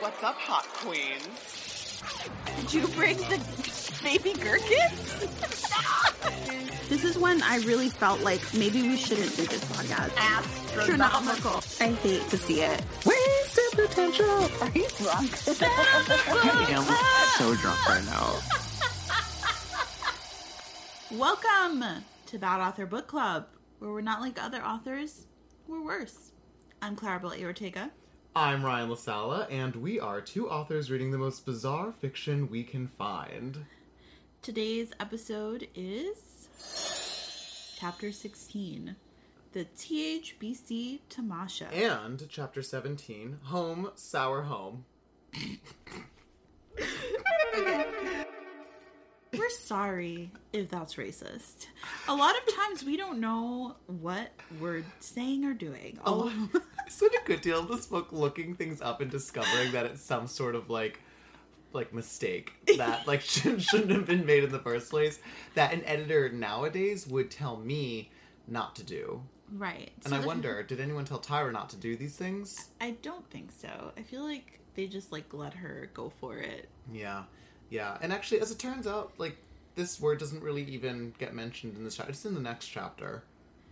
What's up, hot queens? Did you bring the baby gherkins? this is when I really felt like maybe we shouldn't do this podcast. Astronomical. I hate to see it. Wasted potential. Are you drunk? I am so drunk right now. Welcome to Bad Author Book Club, where we're not like other authors, we're worse. I'm Claribel Ortega. I'm Ryan LaSala, and we are two authors reading the most bizarre fiction we can find. Today's episode is Chapter 16 The THBC Tamasha. And chapter 17 Home, Sour Home. We're sorry if that's racist. A lot of times we don't know what we're saying or doing. Oh, spent a good deal of this book looking things up and discovering that it's some sort of like like mistake that like shouldn't, shouldn't have been made in the first place that an editor nowadays would tell me not to do. right. And So I wonder, did anyone tell Tyra not to do these things? I don't think so. I feel like they just like let her go for it. Yeah, yeah. And actually, as it turns out, like this word doesn't really even get mentioned in this chapter. It's in the next chapter,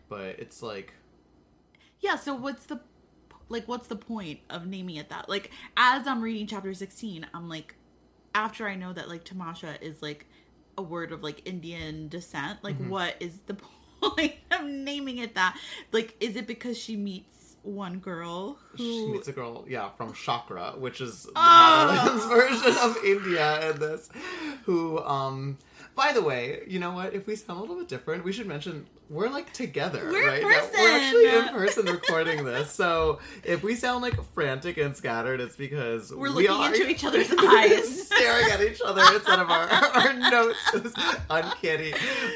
but it's like Yeah, so what's the like what's the point of naming it that? Like as I'm reading chapter 16, I'm like after I know that like Tamasha is like a word of like Indian descent, like Mm-hmm. what is the point of naming it that? Like is it because she meets one girl she who meets a girl, yeah, from Chakra, which is the Oh. Version of India in this. Who, um, by the way, you know what? If we sound a little bit different, we should mention we're like together We're right now. We're actually in person. person recording this. So if we sound like frantic and scattered, it's because we're we looking are into each other's eyes. staring at each other instead of our, our notes. It's uncanny.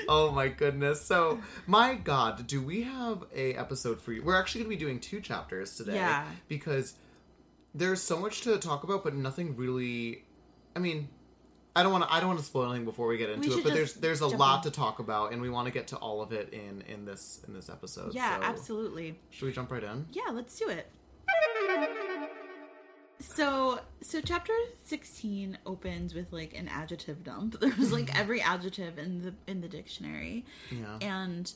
Oh my goodness. So, my God, do we have a episode for you? We're actually going to be doing two chapters today. Yeah. Because there's so much to talk about, but nothing really. I mean, I don't want to. I don't want to spoil anything before we get into should it. But there's there's a lot in. to talk about, and we want to get to all of it in in this in this episode. yeah, so absolutely. Should we jump right in? Yeah, let's do it. So, so chapter 16 opens with like an adjective dump. There was like mm-hmm. every adjective in the in the dictionary. Yeah. And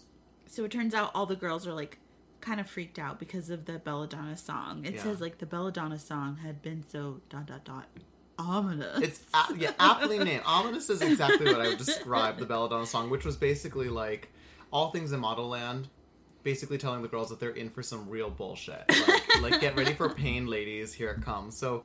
so it turns out all the girls are like kind of freaked out because of the Belladonna song. It Yeah. says like the Belladonna song had been so dot dot dot ominous. It's a- yeah, aptly named. Ominous is exactly what I would describe the Belladonna song, which was basically like all things in Modelland, basically telling the girls that they're in for some real bullshit. Like, like get ready for pain, ladies. Here it comes. So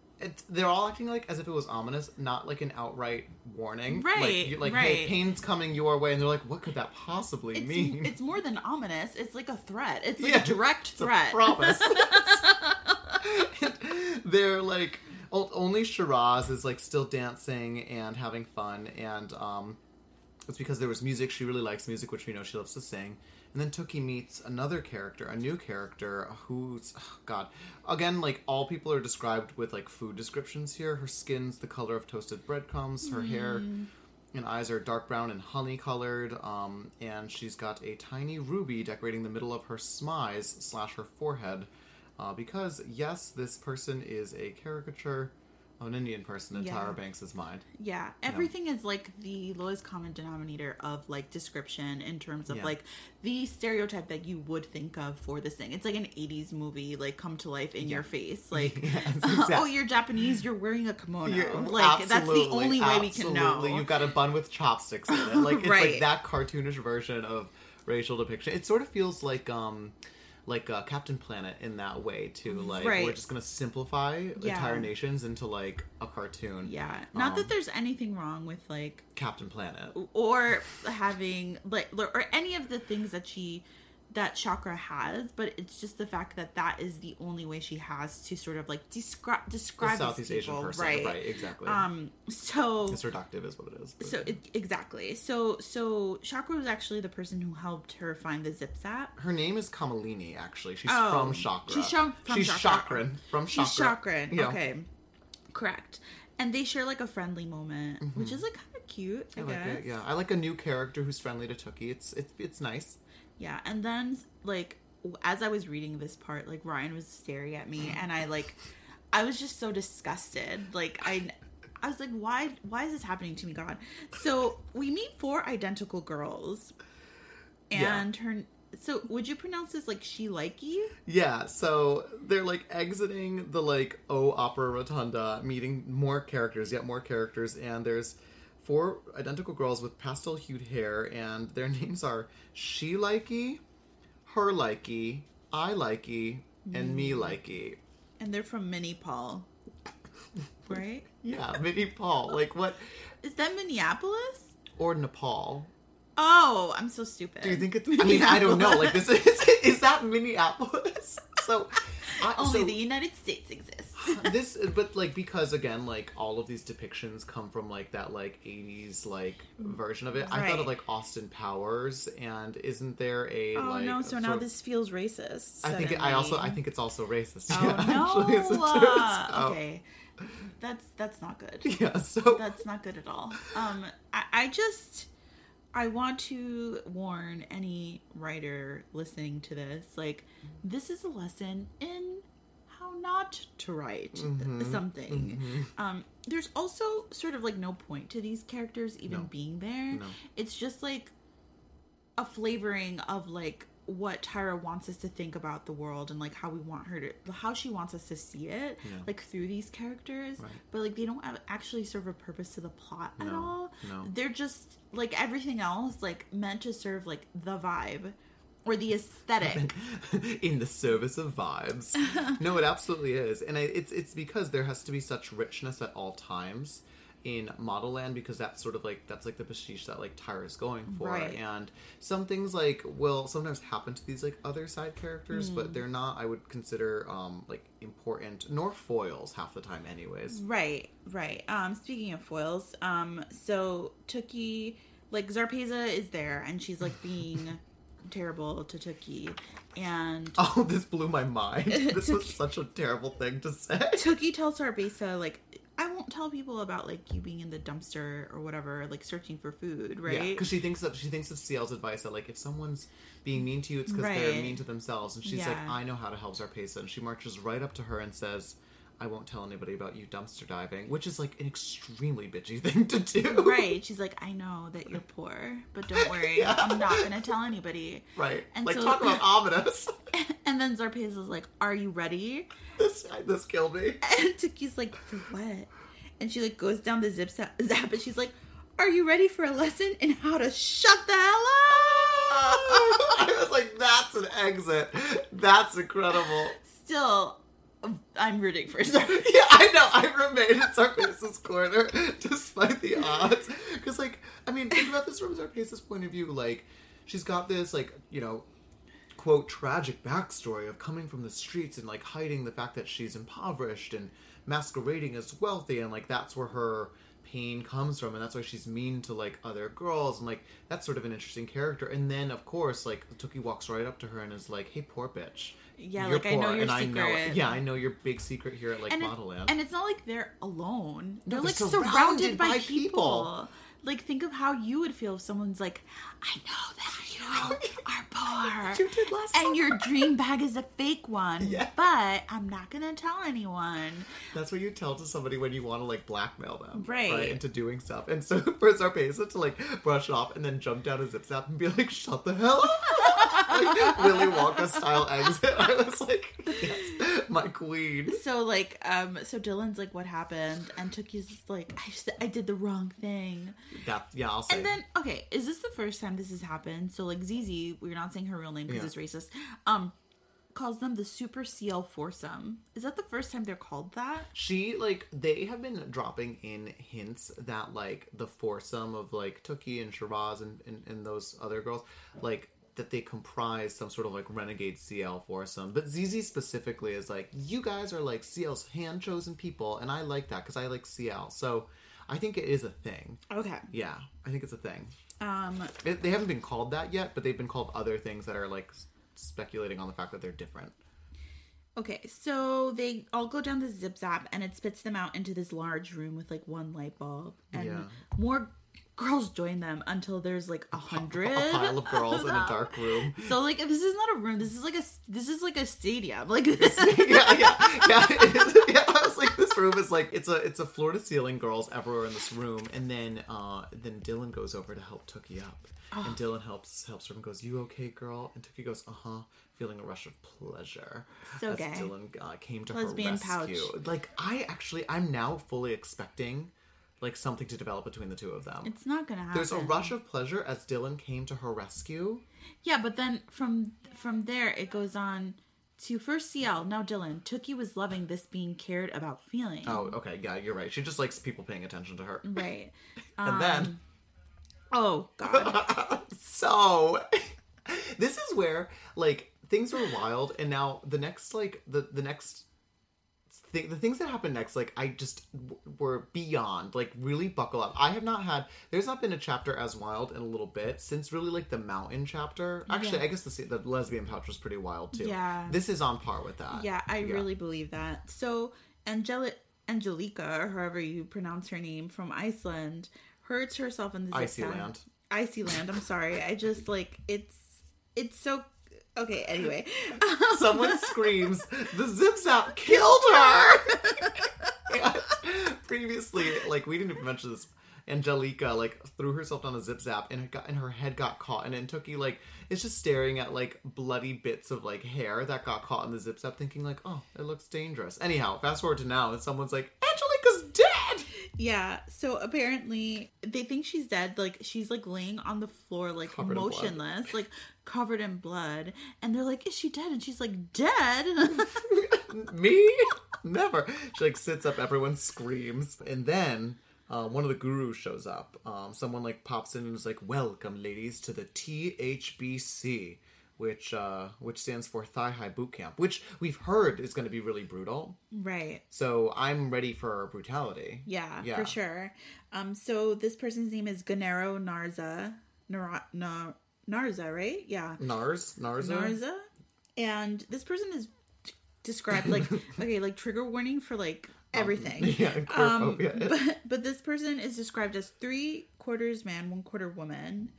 they're all acting like as if it was ominous, not like an outright warning. Right, Like, like hey, pain's coming your way, and they're like, what could that possibly it's, mean? it's more than ominous. It's like a threat. It's like Yeah, a direct It's a threat. promise. They're like only Shiraz is like still dancing and having fun, and um, it's because there was music. She really likes music, which we know she loves to sing. And then Tookie meets another character, a new character who's oh, God. Again, like all people are described with like food descriptions here. Her skin's the color of toasted breadcrumbs. Her hair and eyes are dark brown and honey colored. Um, and she's got a tiny ruby decorating the middle of her smize slash her forehead. Uh, because yes, this person is a caricature an Indian person in Yeah. Tyra Banks' mind. Yeah, everything is like the lowest common denominator of like description in terms of Yeah. like the stereotype that you would think of for this thing. It's like an 80s movie, like come to life in your face. Like, Yes, oh, you're Japanese, you're wearing a kimono. You're- like, that's the only way we can know. You've got a bun with chopsticks in it. Like it's Right. like that cartoonish version of racial depiction. It sort of feels like um like uh, Captain Planet in that way too. Like Right. we're just gonna simplify Yeah. entire nations into like a cartoon. yeah, not Um, that there's anything wrong with like Captain Planet. or having like or any of the things that she that chakra has but it's just the fact that that is the only way she has to sort of like describe The describe these Southeast Asian person, right right? Exactly. um so it's reductive, is what it is. but- so it, exactly so so chakra was actually the person who helped her find the zip zap her name is Kamalini. Actually, she's Oh, from Chakra. she's from- from she's Chakra. Chakran from Chakra. she's chakran Yeah. okay correct and they share like a friendly moment which is like kind of cute i, Mm-hmm. I like guess it. Yeah, I like a new character who's friendly to Tookie. It's it's it's nice. Yeah, and then like as I was reading this part, like Ryan was staring at me, and I like, I was just so disgusted. Like I, I was like, why, why is this happening to me, God? So we meet four identical girls, Yeah. and her. So would you pronounce this like she likey? Yeah, so they're like exiting the like O Opera Rotunda, meeting more characters, yet more characters, and there's four identical girls with pastel hued hair, and their names are She Likey, Her Likey, I Likey, and Me mm. Likey. And they're from Mini Paul, right? Yeah, Minnie Paul. Like what? Is that Minneapolis? Or Nepal. Oh, I'm so stupid. Do you think it's? I mean, I don't know. Like this is is that Minneapolis? So, I, only so the United States exists? This, but like because again, like all of these depictions come from like that like '80s like version of it. I thought of like Austin Powers, and isn't there a Oh like? no! So now of- this feels racist. I think it, I also I think it's also racist. Oh yeah, actually, no! turns Uh, okay, that's that's not good. Yeah. So That's not good at all. Um, I, I just I want to warn any writer listening to this. Like, this is a lesson in how not to write Mm-hmm. something. Um, there's also sort of like no point to these characters even No. being there. No. It's just like a flavoring of like what Tyra wants us to think about the world and like how we want her to how she wants us to see it Yeah. like through these characters Right. but like they don't have- actually serve a purpose to the plot at all no. they're just like everything else like meant to serve like the vibe or the aesthetic in the service of vibes. no, it absolutely is, and I, it's it's because there has to be such richness at all times in Modelland because that's sort of like that's like the prestige that like Tyra's going for, Right. and some things like will sometimes happen to these like other side characters, Hmm. but they're not. I would consider um like important nor foils half the time, anyways. Right, right. Um, speaking of foils, um, so Tookie, like Zarpeza is there, and she's like being terrible to Tookie, and Oh, this blew my mind. This was such a terrible thing to say. Tookie tells Zarpeza like, I won't tell people about like you being in the dumpster or whatever, like searching for food, Yeah, right? because she thinks of she thinks of CL's advice that like if someone's being mean to you, it's because they're mean to themselves. And she's like, I know how to help Zarpesa, and she marches right up to her and says, "I won't tell anybody about you dumpster diving," which is like an extremely bitchy thing to do. Right. She's like, I know that you're poor, but don't worry, I'm not gonna tell anybody. right. And like so- talk about ominous. And then Zarpeza's like, Are you ready? this this killed me. And Tookie's like, For what? And she like goes down the zip zap and she's like, Are you ready for a lesson in how to shut the hell up? I was like, that's an exit. That's incredible. Still, I'm rooting for Zarpeza. Yeah, I know. I remained in Zarpesa's corner despite the odds. Because, like, I mean, think about this from Zarpesa's point of view. Like, she's got this, like, you know, quote, tragic backstory of coming from the streets and, like, hiding the fact that she's impoverished and masquerading as wealthy. And, like, that's where her pain comes from. And that's why she's mean to, like, other girls. And, like, that's sort of an interesting character. And then, of course, like, Tookie walks right up to her and is like, hey, poor bitch. Yeah, You're like, I know your and I know, secret." yeah, I know your big secret here at like and, it- Modelland. and it's not like they're alone. They're they're like surrounded surrounded, by, by people. people. like think of how you would feel if someone's like, I know that you are poor. You did last and summer." your dream bag is a fake one. Yeah. But I'm not gonna tell anyone. That's what you tell to somebody when you want to like blackmail them, Right. Into doing stuff. And so for Zarpesa to like brush it off and then jump down a zip zap and be like, "Shut the hell up!" Like, Willy Wonka style exit. I was like, "Yes, my queen." So like, um, so Dylan's like, what happened? And Tookie's like, I just, I did the wrong thing. That yeah, I'll say. And then, okay, is this the first time this has happened? So like, Zizi, we're not saying her real name because Yeah. it's racist. Um, calls them the Super CL foursome. Is that the first time they're called that? she like they have been dropping in hints that like the foursome of like Tookie and Shiraz and, and and those other girls like that they comprise some sort of like renegade CL foursome. But ZZ specifically is like you guys are like CL's hand chosen people, and I like that because I like CL. So I think it is a thing. Okay. Yeah, I think it's a thing. Um, It, they haven't been called that yet, but they've been called other things that are like speculating on the fact that they're different. okay, so they all go down the zip zap and it spits them out into this large room with like one light bulb. And Yeah. more girls join them until there's like a hundred. A pile of girls in a dark room. So like, this is not a room, this is like a this is like a stadium. Like this. yeah, yeah, yeah. Yeah, I was like, this room is like it's a it's a floor to ceiling girls everywhere in this room, and then uh then Dylan goes over to help Tookie up, Oh. and Dylan helps helps her and goes, "You okay, girl?" And Tookie goes, "Uh huh," feeling a rush of pleasure So as gay. Dylan uh, came to Lesbian her pouch. rescue. Like I actually, I'm now fully expecting like something to develop between the two of them. It's not gonna happen. There's a rush of pleasure as Dylan came to her rescue. Yeah, but then from from there it goes on to first CL, now Dylan. Tookie was loving this being cared about feeling. Oh, okay, yeah, you're right. She just likes people paying attention to her. Right. And then um, Oh god. so this is where like things were wild and now the next like the the next thing the things that happen next like i just w- were beyond like really buckle up i have not had there's not been a chapter as wild in a little bit since really like the mountain chapter actually Yeah. i guess the, the lesbian pouch was pretty wild too Yeah. this is on par with that yeah, I really believe that. So Angeli- Angelica, or however you pronounce her name, from Iceland, hurts herself in the Icy land. Icy land. I'm sorry. I just like it's it's so okay. Anyway, someone screams, "The zip zap killed her!" Previously, like we didn't even mention this. Angelica like threw herself down a zip zap and it got and her head got caught and Tookie like is just staring at like bloody bits of like hair that got caught in the zip zap thinking like oh it looks dangerous anyhow fast forward to now and someone's like Angelica's dead Yeah, so apparently they think she's dead. Like she's like laying on the floor, like Covered motionless, like covered in blood. And they're like, "Is she dead?" And she's like, "Dead." me never she like sits up everyone screams and then uh, one of the gurus shows up um, someone like pops in and is like welcome ladies to the thbc which uh, which stands for thigh high boot camp which we've heard is going to be really brutal right. so i'm ready for brutality Yeah, Yeah. for sure. Um, so this person's name is Gennaro Narza. Nar- Nar- Narza, right? Yeah. nars narza Narza. And this person is described like okay, like trigger warning for like everything. yeah Um, but but this person is described as three quarters man, one quarter woman.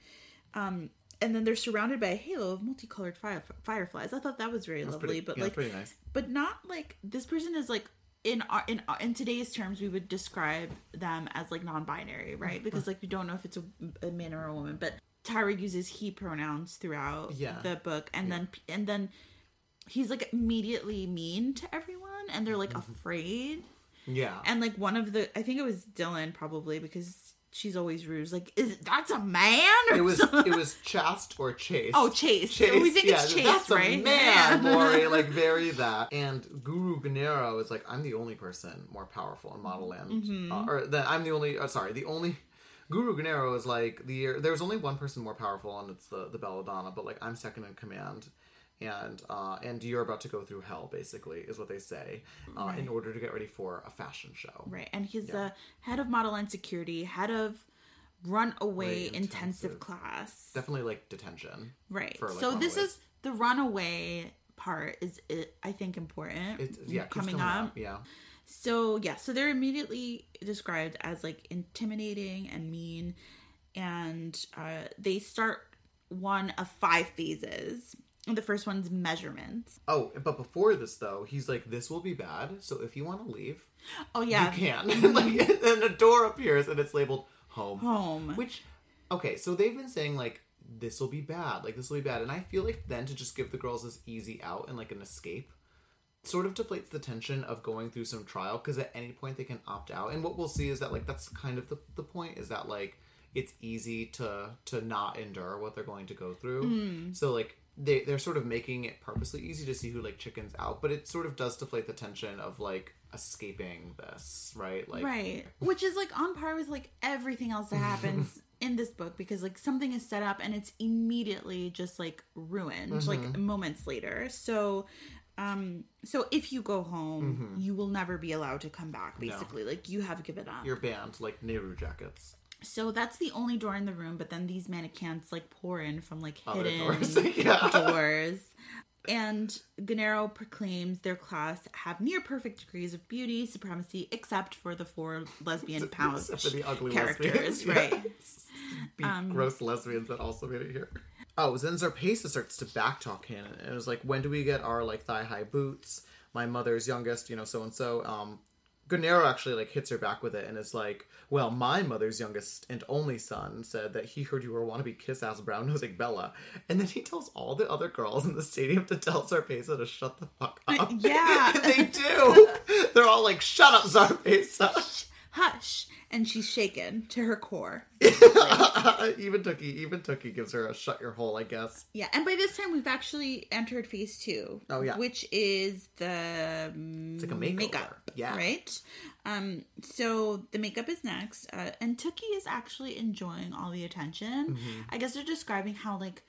Um, and then they're surrounded by a halo of multicolored fire, fireflies. I thought that was very That's lovely, pretty, but yeah, like, pretty nice but not like this person is like in our in our, in today's terms we would describe them as like non-binary, right? Mm-hmm. Because like you don't know if it's a, a man or a woman, but Tyra uses he pronouns throughout Yeah. the book, and then and then he's like immediately mean to everyone, and they're like Mm-hmm. afraid. yeah And like one of the, I think it was Dylan probably because she's always rude. Like, is that's a man? Or it was something? it was chast or chase Oh, Chase. So we think it's Chase, that's right? A man, Yeah. Lori, like very that. And Guru Gennaro is like, I'm the only person more powerful in Modelland, Mm-hmm. uh, or that I'm the only. Uh, sorry, the only. Guru Gennaro is like the. There's only one person more powerful, and it's the the Belladonna. But like, I'm second in command. And uh, and you're about to go through hell, basically, is what they say, uh, in order to get ready for a fashion show. Right. And he's the head of model line security, head of runaway intensive intensive. class. Definitely like detention. Right. for, like, so this is the runaway part is it, I think important. It's yeah, keeps coming, up. Yeah, So yeah, so they're immediately described as like intimidating and mean, and uh, they start one of five phases. The first one's measurements. Oh, but before this though, he's like, "This will be bad. So if you want to leave, Oh yeah, you can." like, and a door appears and it's labeled home. home. Which, okay, so they've been saying like this will be bad, like this will be bad, and I feel like then to just give the girls this easy out and like an escape, sort of deflates the tension of going through some trial because at any point they can opt out, and what we'll see is that like that's kind of the the point is that like it's easy to to not endure what they're going to go through, mm. so like. They, they're sort of making it purposely easy to see who like chickens out but it sort of does deflate the tension of like escaping this right? Like right. Which is like on par with like everything else that happens in this book because like something is set up and it's immediately just like ruined like moments later. So um so if you go home you will never be allowed to come back basically. Like you have given up. You're banned like Nehru jackets so that's the only door in the room but then these mannequins like pour in from like Other hidden doors. Yeah. doors and Gennaro proclaims their class have near perfect degrees of beauty supremacy except for the four lesbian pouch Except for the ugly characters lesbians. right Be gross lesbians that also made it here. Oh, then Zarpesa starts to backtalk him, and it was like, when do we get our like thigh high boots? My mother's youngest, you know, so and so. Um, Gennaro actually like hits her back with it and is like, "Well, my mother's youngest and only son said that he heard you were wannabe kiss ass brown nosing Bella," and then he tells all the other girls in the stadium to tell Zarpesa to shut the fuck up. yeah. and they do. They're all like, "Shut up, Zarpesa." hush and she's shaken to her core even Tookie, even Tookie gives her a shut your hole, I guess. yeah and by this time we've actually entered phase two Oh, yeah. which is the It's like a makeover. makeup Yeah. right um so the makeup is next uh, and Tookie is actually enjoying all the attention Mm-hmm. i guess they're describing how like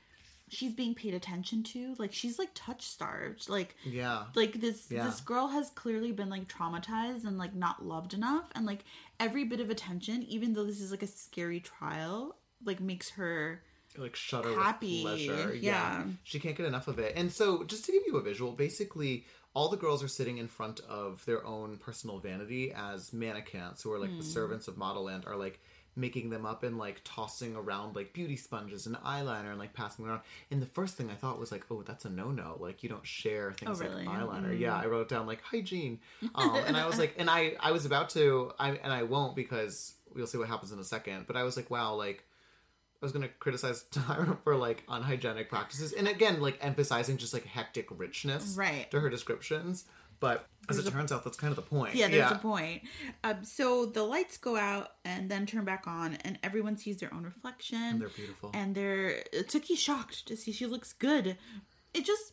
she's being paid attention to like she's like touch starved like Yeah. like this Yeah. this girl has clearly been like traumatized and like not loved enough and like every bit of attention even though this is like a scary trial like makes her like shudder Happy, with pleasure. yeah. She can't get enough of it. And so just to give you a visual, basically all the girls are sitting in front of their own personal vanity as mannequins who are like Hmm. the servants of Modelland are like making them up and like tossing around like beauty sponges and eyeliner and like passing them around. And the first thing I thought was like, oh, that's a no no. Like you don't share things Oh, really? like eyeliner. Yeah, I wrote down like hygiene. Um, and I was like, and I I was about to, I and I won't because we'll see what happens in a second. But I was like, wow, like I was gonna criticize Tyra for like unhygienic practices, and again, like emphasizing just like hectic richness, Right. to her descriptions. But as it turns out, that's kind of the point. yeah there's a point um, so the lights go out and then turn back on and everyone sees their own reflection And they're beautiful. and they're Tookie's shocked to see she looks good it just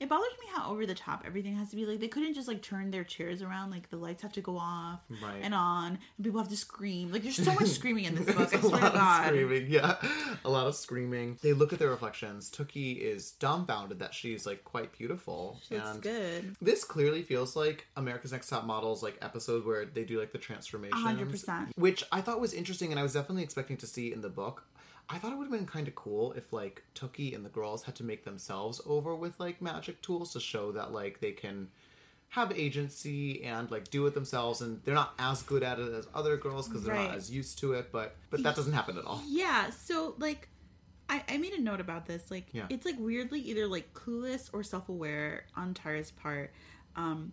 it bothers me how over the top everything has to be like they couldn't just like turn their chairs around like the lights have to go off Right. and on and people have to scream like there's so much screaming in this book I a swear lot to of God screaming, yeah, a lot of screaming. They look at their reflections. Tookie is dumbfounded that she's like quite beautiful, She looks good This clearly feels like America's Next Top Models like episode where they do like the transformation, 100%. which I thought was interesting, and I was definitely expecting to see in the book. I thought it would have been kind of cool if like Tookie and the girls had to make themselves over with like magic tools to show that like they can have agency and like do it themselves, and they're not as good at it as other girls because they're Right. not as used to it. But but that doesn't happen at all. Yeah, so like I, I made a note about this. Like Yeah. it's like weirdly either like clueless or self aware on Tyra's part. Um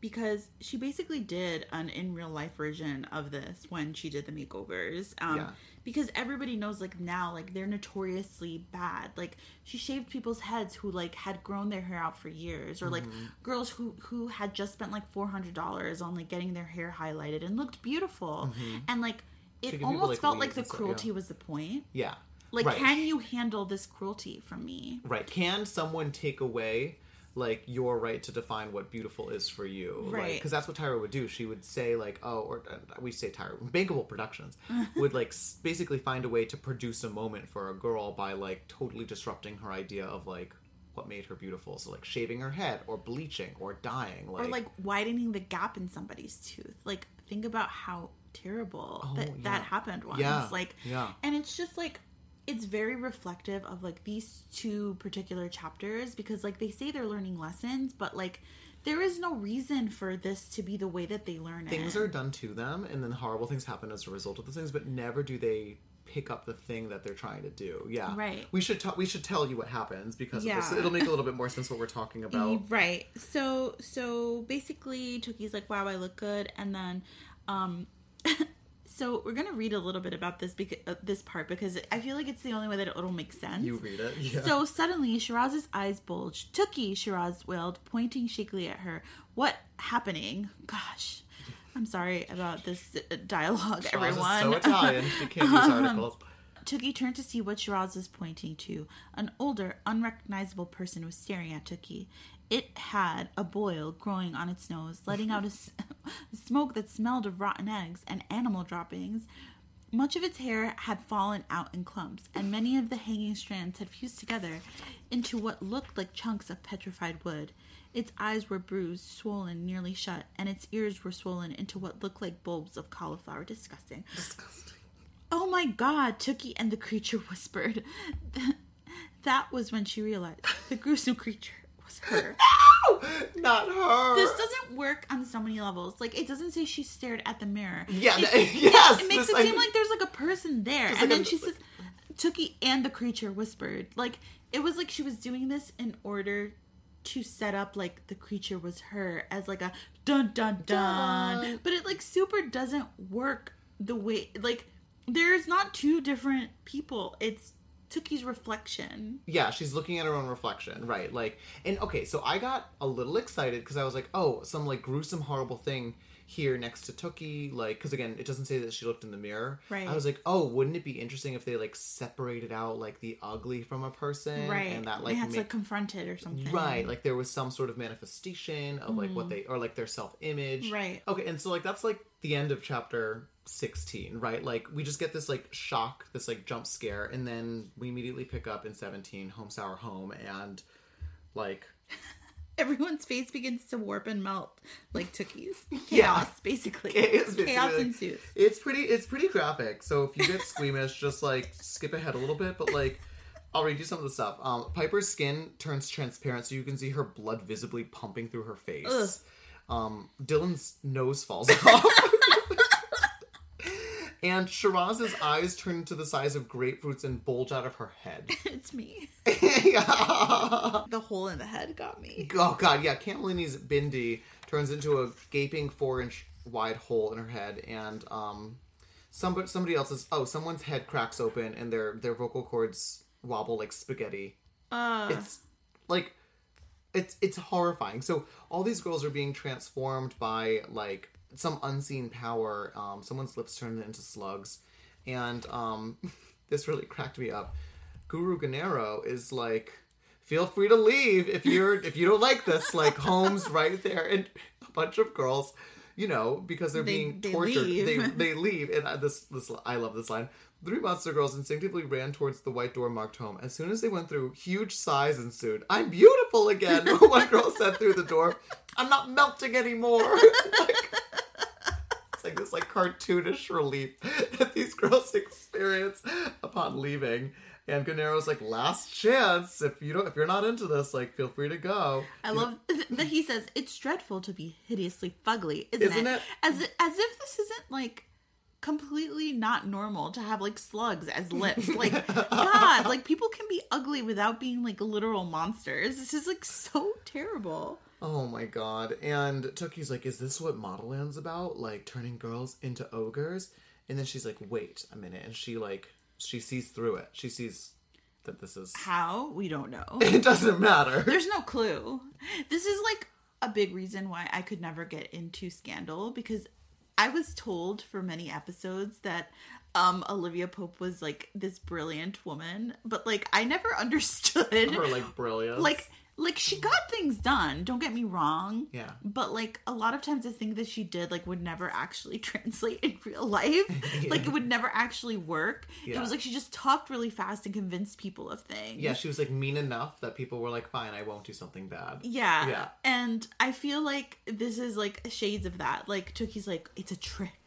because she basically did an in real life version of this when she did the makeovers. Um Yeah. Because everybody knows like now like they're notoriously bad. Like she shaved people's heads who like had grown their hair out for years or like Mm-hmm. girls who who had just spent like $400 on like getting their hair highlighted and looked beautiful. And like it almost like, felt like the and stuff, cruelty yeah. was the point. Yeah, Like, Right. can you handle this cruelty from me? Right. Can someone take away like your right to define what beautiful is for you? Right. Because that's what Tyra would do. She would say like, oh, or uh, we say Tyra, Bankable Productions would like s- basically find a way to produce a moment for a girl by like totally disrupting her idea of like what made her beautiful. So like shaving her head or bleaching or dyeing. Like, Or like widening the gap in somebody's tooth. Like think about how terrible that Oh, yeah. that happened once. Yeah, Like yeah. and it's just like it's very reflective of like these two particular chapters because like they say they're learning lessons, but like there is no reason for this to be the way that they learn things it. are done to them and then horrible things happen as a result of those things but never do they pick up the thing that they're trying to do yeah Right. we should ta- we should tell you what happens because of this. Yeah. it'll make a little bit more sense what we're talking about Right. So so basically Tookie's like, "Wow, I look good." And then um so we're going to read a little bit about this because uh, this part because I feel like it's the only way that it'll make sense. you read it yeah So suddenly Shiraz's eyes bulged. Tookie, Shiraz wailed, pointing shakily at her. What happening? Gosh. I'm sorry about this uh, dialogue, Shiraz is everyone. so Italian she can't use articles Tookie turned to see what Shiraz was pointing to. An older, unrecognizable person was staring at Tookie. It had a boil growing on its nose, letting out a s- smoke that smelled of rotten eggs and animal droppings. Much of its hair had fallen out in clumps, and many of the hanging strands had fused together into what looked like chunks of petrified wood. Its eyes were bruised, swollen, nearly shut, and its ears were swollen into what looked like bulbs of cauliflower. Disgusting. Oh my god, Tookie and the creature whispered. that was when she realized the gruesome creature her. not her This doesn't work on so many levels. Like, it doesn't say she stared at the mirror. Yeah, It, yes, It makes this- it seem I- like there's like a person there. And like then a- she says, Tookie and the creature whispered. Like, it was like she was doing this in order to set up like the creature was her as like a dun dun dun. Dun. But it like super doesn't work the way like there's not two different people. It's Tookie's reflection. yeah she's looking at her own reflection right like and okay so i got a little excited because i was like oh some like gruesome horrible thing here next to Tookie, like because again it doesn't say that she looked in the mirror Right. i was like oh wouldn't it be interesting if they like separated out like the ugly from a person Right. and that they like had to ma- like confront it or something. Right, like there was some sort of manifestation of like what they or like their self image. Mm-hmm. Right. Okay, and so like that's like the end of chapter 16, right? Like we just get this like shock, this like jump scare, and then we immediately pick up in 17, Home Sour Home, and like Everyone's face begins to warp and melt like Tookie's. Chaos, Yeah. basically. Chaos, Chaos like, ensues. It's pretty it's pretty graphic. So if you get squeamish, just like skip ahead a little bit, but like I'll read you some of the stuff. Um, Piper's skin turns transparent, so you can see her blood visibly pumping through her face. Um, Dylan's nose falls off. And Shiraz's eyes turn into the size of grapefruits and bulge out of her head. It's me. oh The hole in the head got me. Oh god, yeah. Kamalini's bindi turns into a gaping four inch wide hole in her head, and um, somebody somebody else's oh someone's head cracks open and their their vocal cords wobble like spaghetti. Uh, It's like it's it's horrifying. So all these girls are being transformed by like some unseen power. Um, someone's lips turned into slugs, and um, this really cracked me up. Guru Gennaro is like, feel free to leave if you're if you don't like this. Like Holmes right there, and a bunch of girls. You know, because they're They- being they tortured, leave. they they leave, and I- this this I love this line. The three monster girls instinctively ran towards the white door marked home. As soon as they went through, huge sighs ensued. I'm beautiful again. One girl said through the door, "I'm not melting anymore." Like, like this like cartoonish relief that these girls experience upon leaving. And Gennaro's like, "Last chance. If you don't, if you're not into this, like, feel free to go." I love that he says it's dreadful to be hideously fugly, isn't, Isn't it? it? As as if this isn't like completely not normal to have like slugs as lips. Like God, like people can be ugly without being like literal monsters. This is like so terrible. Oh my god. And Tookie's like, is this what Modelland's about? Like turning girls into ogres? And then she's like, wait a minute. And she like she sees through it. She sees that this is How we don't know. it doesn't matter. There's no clue. This is like a big reason why I could never get into Scandal because I was told for many episodes that um Olivia Pope was like this brilliant woman, but like I never understood Her like brilliance. like like she got things done, don't get me wrong. Yeah. But like a lot of times the thing that she did like would never actually translate in real life. Like it would never actually work. It was like she just talked really fast and convinced people of things. Yeah, she was like mean enough that people were like, fine, I won't do something bad. Yeah. Yeah. And I feel like this is like shades of that. Like Tookie's like, it's a trick.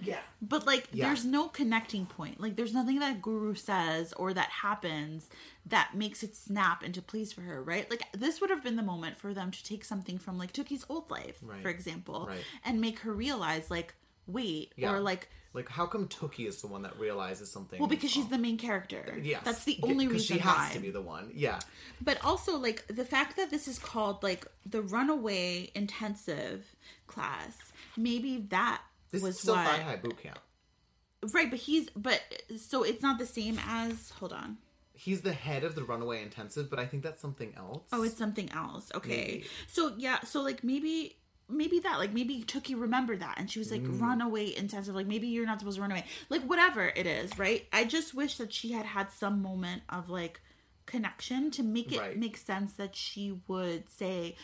Yeah. But like Yeah. there's no connecting point. Like there's nothing that Guru says or that happens that makes it snap into place for her, right? Like this would have been the moment for them to take something from like Tookie's old life, Right. for example, Right. and make her realize like wait Yeah. or like Like, how come Tookie is the one that realizes something? well because she's wrong? the main character. Yes. That's the Yeah, reason she has why. to be the one. Yeah. But also, like the fact that this is called like the Runaway Intensive class, maybe that This was is still why. Thigh High Boot Camp. Right, but he's but so it's not the same as. Hold on. He's the head of the Runaway Intensive, but I think that's something else. Oh, it's something else. Okay. Maybe. So yeah, so like maybe maybe that like maybe Tookie remembered that and she was like Mm. runaway intensive like maybe you're not supposed to run away like whatever it is right i just wish that she had had some moment of like connection to make it Right. make sense that she would say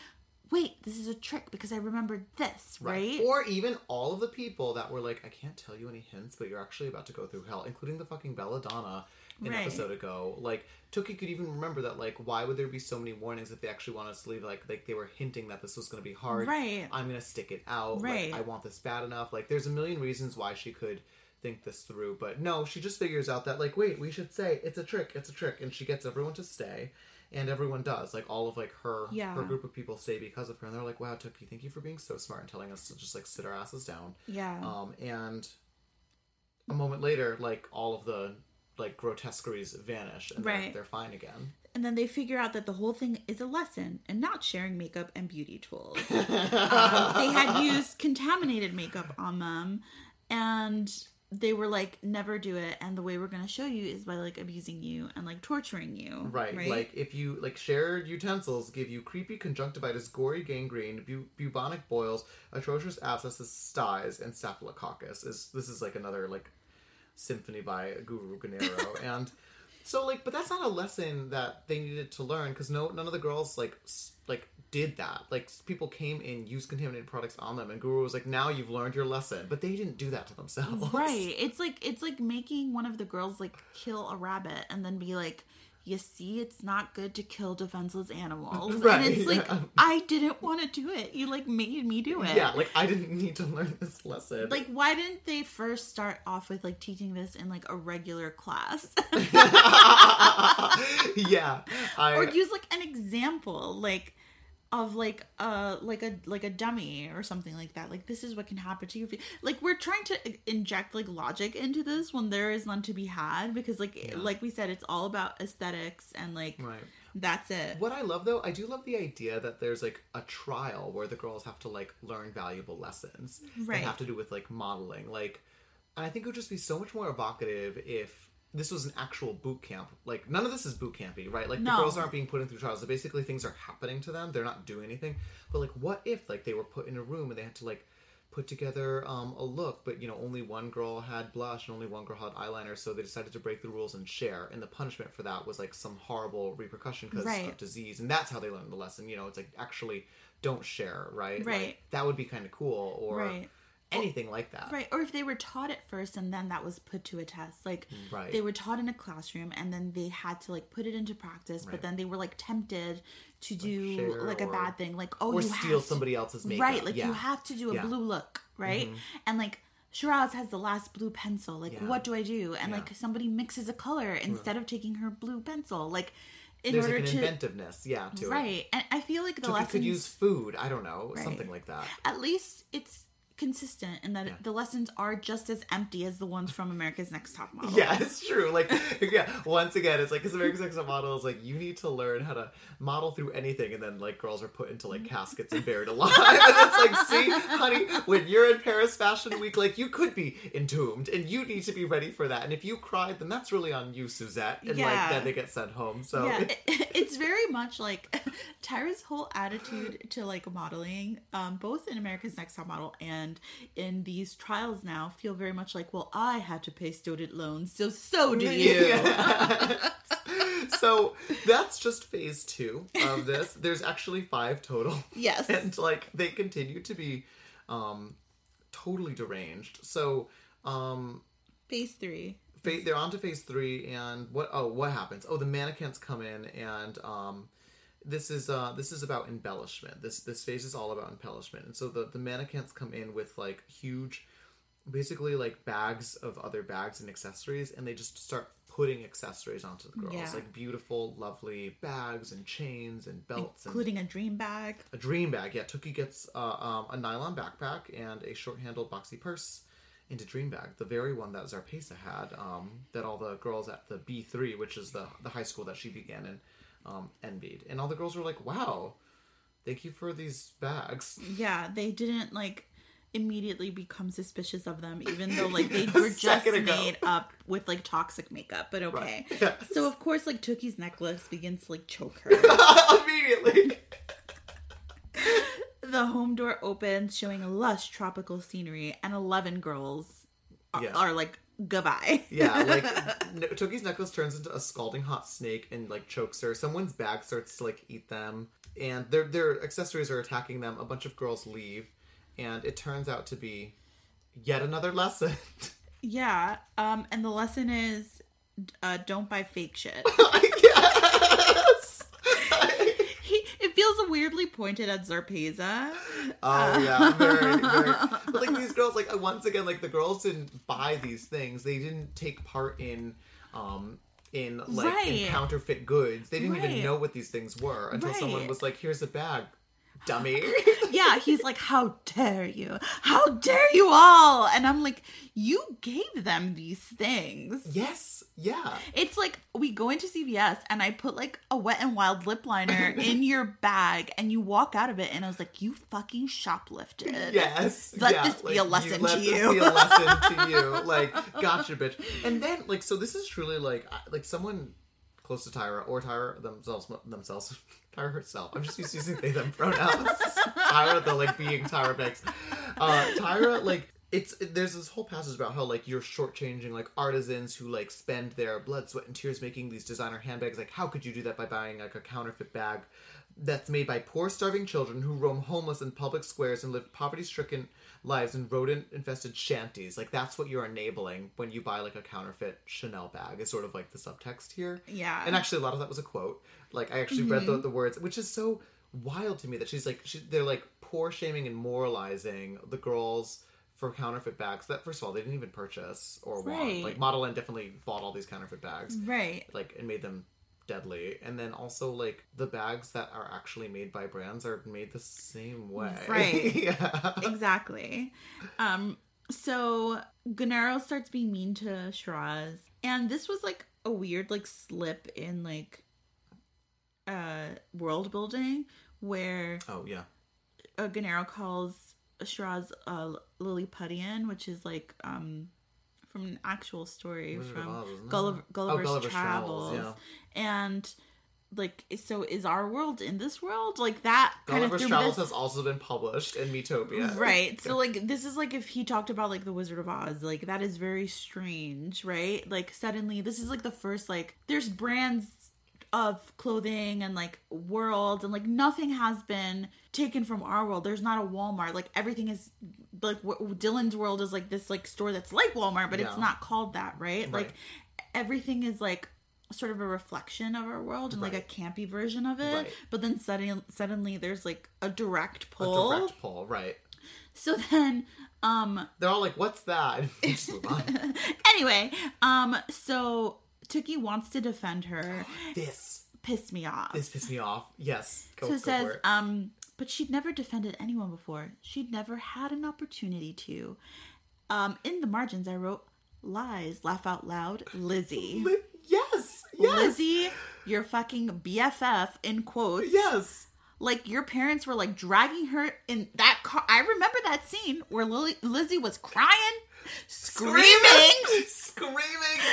wait this is a trick because i remembered this right, right? Or even all of the people that were like, I can't tell you any hints, but you're actually about to go through hell, including the fucking Belladonna an Right. episode ago. Like, Tookie could even remember that, like, why would there be so many warnings if they actually want us to leave? Like, like they were hinting that this was going to be hard. Right. I'm going to stick it out. Right. Like, I want this bad enough. Like, there's a million reasons why she could think this through. But no, she just figures out that, like, wait, we should say it's a trick, it's a trick. And she gets everyone to stay. And everyone does. Like, all of, like, her, Yeah. her group of people stay because of her. And they're like, wow, Tookie, thank you for being so smart and telling us to just, like, sit our asses down. yeah Um, and a moment later, like all of the like grotesqueries vanish and they're, Right. they're fine again. and then they figure out that the whole thing is a lesson and not sharing makeup and beauty tools. um, they had used contaminated makeup on them, and they were like, "Never do it." And the way we're gonna show you is by like abusing you and like torturing you. Right. Like if you like shared utensils give you creepy conjunctivitis, gory gangrene, bu- bubonic boils, atrocious abscesses, styes, and staphylococcus. Is this is like another like symphony by Guru Gennaro and. So like, but that's not a lesson that they needed to learn because no, none of the girls like like did that. Like people came and used contaminated products on them, and Guru was like, "Now you've learned your lesson," but they didn't do that to themselves. Right. It's like it's like making one of the girls like kill a rabbit and then be like, "You see, it's not good to kill defenseless animals." Right, And it's like yeah. I didn't want to do it. You like made me do it. Yeah, like I didn't need to learn this lesson. like why didn't they first start off with like teaching this in like a regular class yeah, I or use like an example like of like a like a like a dummy or something like that like this is what can happen to you like we're trying to inject like logic into this when there is none to be had because like like we said it's all about aesthetics and like right. that's it What I love though, I do love the idea that there's like a trial where the girls have to like learn valuable lessons. Right. That have to do with like modeling. Like and I think it would just be so much more evocative if this was an actual boot camp. Like none of this is boot campy, right? Like No. the girls aren't being put in through trials. So basically things are happening to them. They're not doing anything. But like what if like they were put in a room and they had to like put together um, a look, but you know only one girl had blush and only one girl had eyeliner, so they decided to break the rules and share. And the punishment for that was like some horrible repercussion because Right. of disease, and that's how they learned the lesson. You know, it's like actually don't share, right? Right. Like, that would be kind of cool, or Right. Anything like that. Right, or if they were taught it first and then that was put to a test. Like Right. they were taught in a classroom and then they had to like put it into practice, but then they were like tempted to do share like a or- bad thing, like oh or you steal have to- somebody else's makeup. Right, like Yeah. you have to do a Yeah. Mm-hmm. blue look, right? And like Shiraz has the last blue pencil. Like Yeah. what do I do? And like somebody mixes a color instead of taking her blue pencil. Like in There's order like an to inventiveness, yeah, to it. right. And I feel like the Tookie lessons could use food. I don't know, Right. something like that. at least it's consistent in that Yeah. the lessons are just as empty as the ones from America's Next Top Model. Yeah, it's true. Like, yeah, once again, it's like because America's Next Top Model is like you need to learn how to model through anything, and then like girls are put into like caskets and buried alive, and it's like, see, honey, when you're in Paris Fashion Week, like you could be entombed, and you need to be ready for that. And if you cried, then that's really on you, Suzette. And Yeah. like then they get sent home. So yeah, it, it's very much like Tyra's whole attitude to like modeling, um, both in America's Next Top Model and in these trials now, feel very much like, well, I had to pay student loans, so so do you. Yeah. so that's just phase two of this. There's actually five total. Yes. And like they continue to be um totally deranged. So um Phase three. fa- they're on to phase three and what oh what happens? Oh the mannequins come in and um this is uh this is about embellishment. This this phase is all about embellishment. And so the, the mannequins come in with like huge basically like bags of other bags and accessories, and they just start putting accessories onto the girls, Yeah. like beautiful, lovely bags and chains and belts and including a dream bag. a dream bag. Yeah, Tookie gets uh, um, a nylon backpack and a short-handled boxy purse into dream bag, the very one that Zarpesa had, um, that all the girls at the B three, which is the the high school that she began in, um, envied, and all the girls were like, "Wow, thank you for these bags." Yeah, they didn't like immediately become suspicious of them, even though like they were just ago. made up with like toxic makeup. But okay. Right. Yes. So of course, like Tookie's necklace begins to like choke her. Immediately. the home door opens, showing lush tropical scenery, and eleven girls are, Yeah. are like goodbye. Yeah, like Tookie's necklace turns into a scalding hot snake and like chokes her. Someone's bag starts to like eat them, and their their accessories are attacking them. A bunch of girls leave, and it turns out to be yet another lesson. yeah. Um, and the lesson is, uh, don't buy fake shit. yes. Feels weirdly pointed at Zarpessa. Oh yeah, very, very. But like these girls, like once again, like the girls didn't buy these things. They didn't take part in, um, in like in counterfeit goods. They didn't Right. even know what these things were until someone was like, "Here's a bag, dummy." yeah, he's like, How dare you? How dare you all? And I'm like, You gave them these things. yes, yeah. It's like we go into CVS and I put like a wet and wild lip liner in your bag and you walk out of it and I was like, You fucking shoplifted. Yes. Let yeah, this be a lesson let to this you. be a lesson to you. Like, gotcha, bitch. And then, like, so this is truly like, like someone close to Tyra or Tyra themselves, themselves, Tyra herself. I'm just used to using they them pronouns. Tyra, the like being Tyra Banks. Uh, Tyra, like. It's there's this whole passage about how like you're shortchanging like artisans who like spend their blood, sweat, and tears making these designer handbags. Like, how could you do that by buying like a counterfeit bag that's made by poor, starving children who roam homeless in public squares and live poverty-stricken lives in rodent-infested shanties. Like that's what you're enabling when you buy like a counterfeit Chanel bag. Is sort of like the subtext here. Yeah. And actually, a lot of that was a quote. Like I actually read the, mm-hmm. the words, which is so wild to me that she's like she, they're like poor shaming and moralizing the girls for counterfeit bags that first of all they didn't even purchase or want. Like Modelland definitely bought all these counterfeit bags Right. like and made them deadly. And then also like the bags that are actually made by brands are made the same way. Right. yeah. Exactly. Um, so Gennaro starts being mean to Shiraz, and this was like a weird like slip in like uh world building where oh yeah. uh, Gennaro calls Shiraz uh, Lilliputian, which is like um from an actual story Wizard from Oz? Gulliver, Oh, Gulliver's, Gulliver's Travels, Travels, and like so is our world in this world like that kind of Gulliver's Travels this- has also been published in Metopia Right. So like this is like if he talked about like the Wizard of Oz, like that is very strange, right? Like suddenly this is like the first like there's brands of clothing and like worlds and like nothing has been taken from our world. There's not a Walmart. Like everything is like Dylan's world is like this like store that's like Walmart, but it's not called that, right? Right. Like everything is like sort of a reflection of our world and like a campy version of it. Right. But then suddenly suddenly there's like a direct a pull. direct pull right So then, um, they're all like what's that just move on anyway, um, so Tookie wants to defend her. this Pissed me off. this pissed me off yes go, so it says, for it. um, but she'd never defended anyone before. She'd never had an opportunity to. Um, in the margins, I wrote lies, laugh out loud, Lizzie. Li- yes yes Lizzie, your fucking BFF in quotes. yes Like your parents were like dragging her in that car. I remember that scene where Lily, Lizzie was crying, screaming. screaming,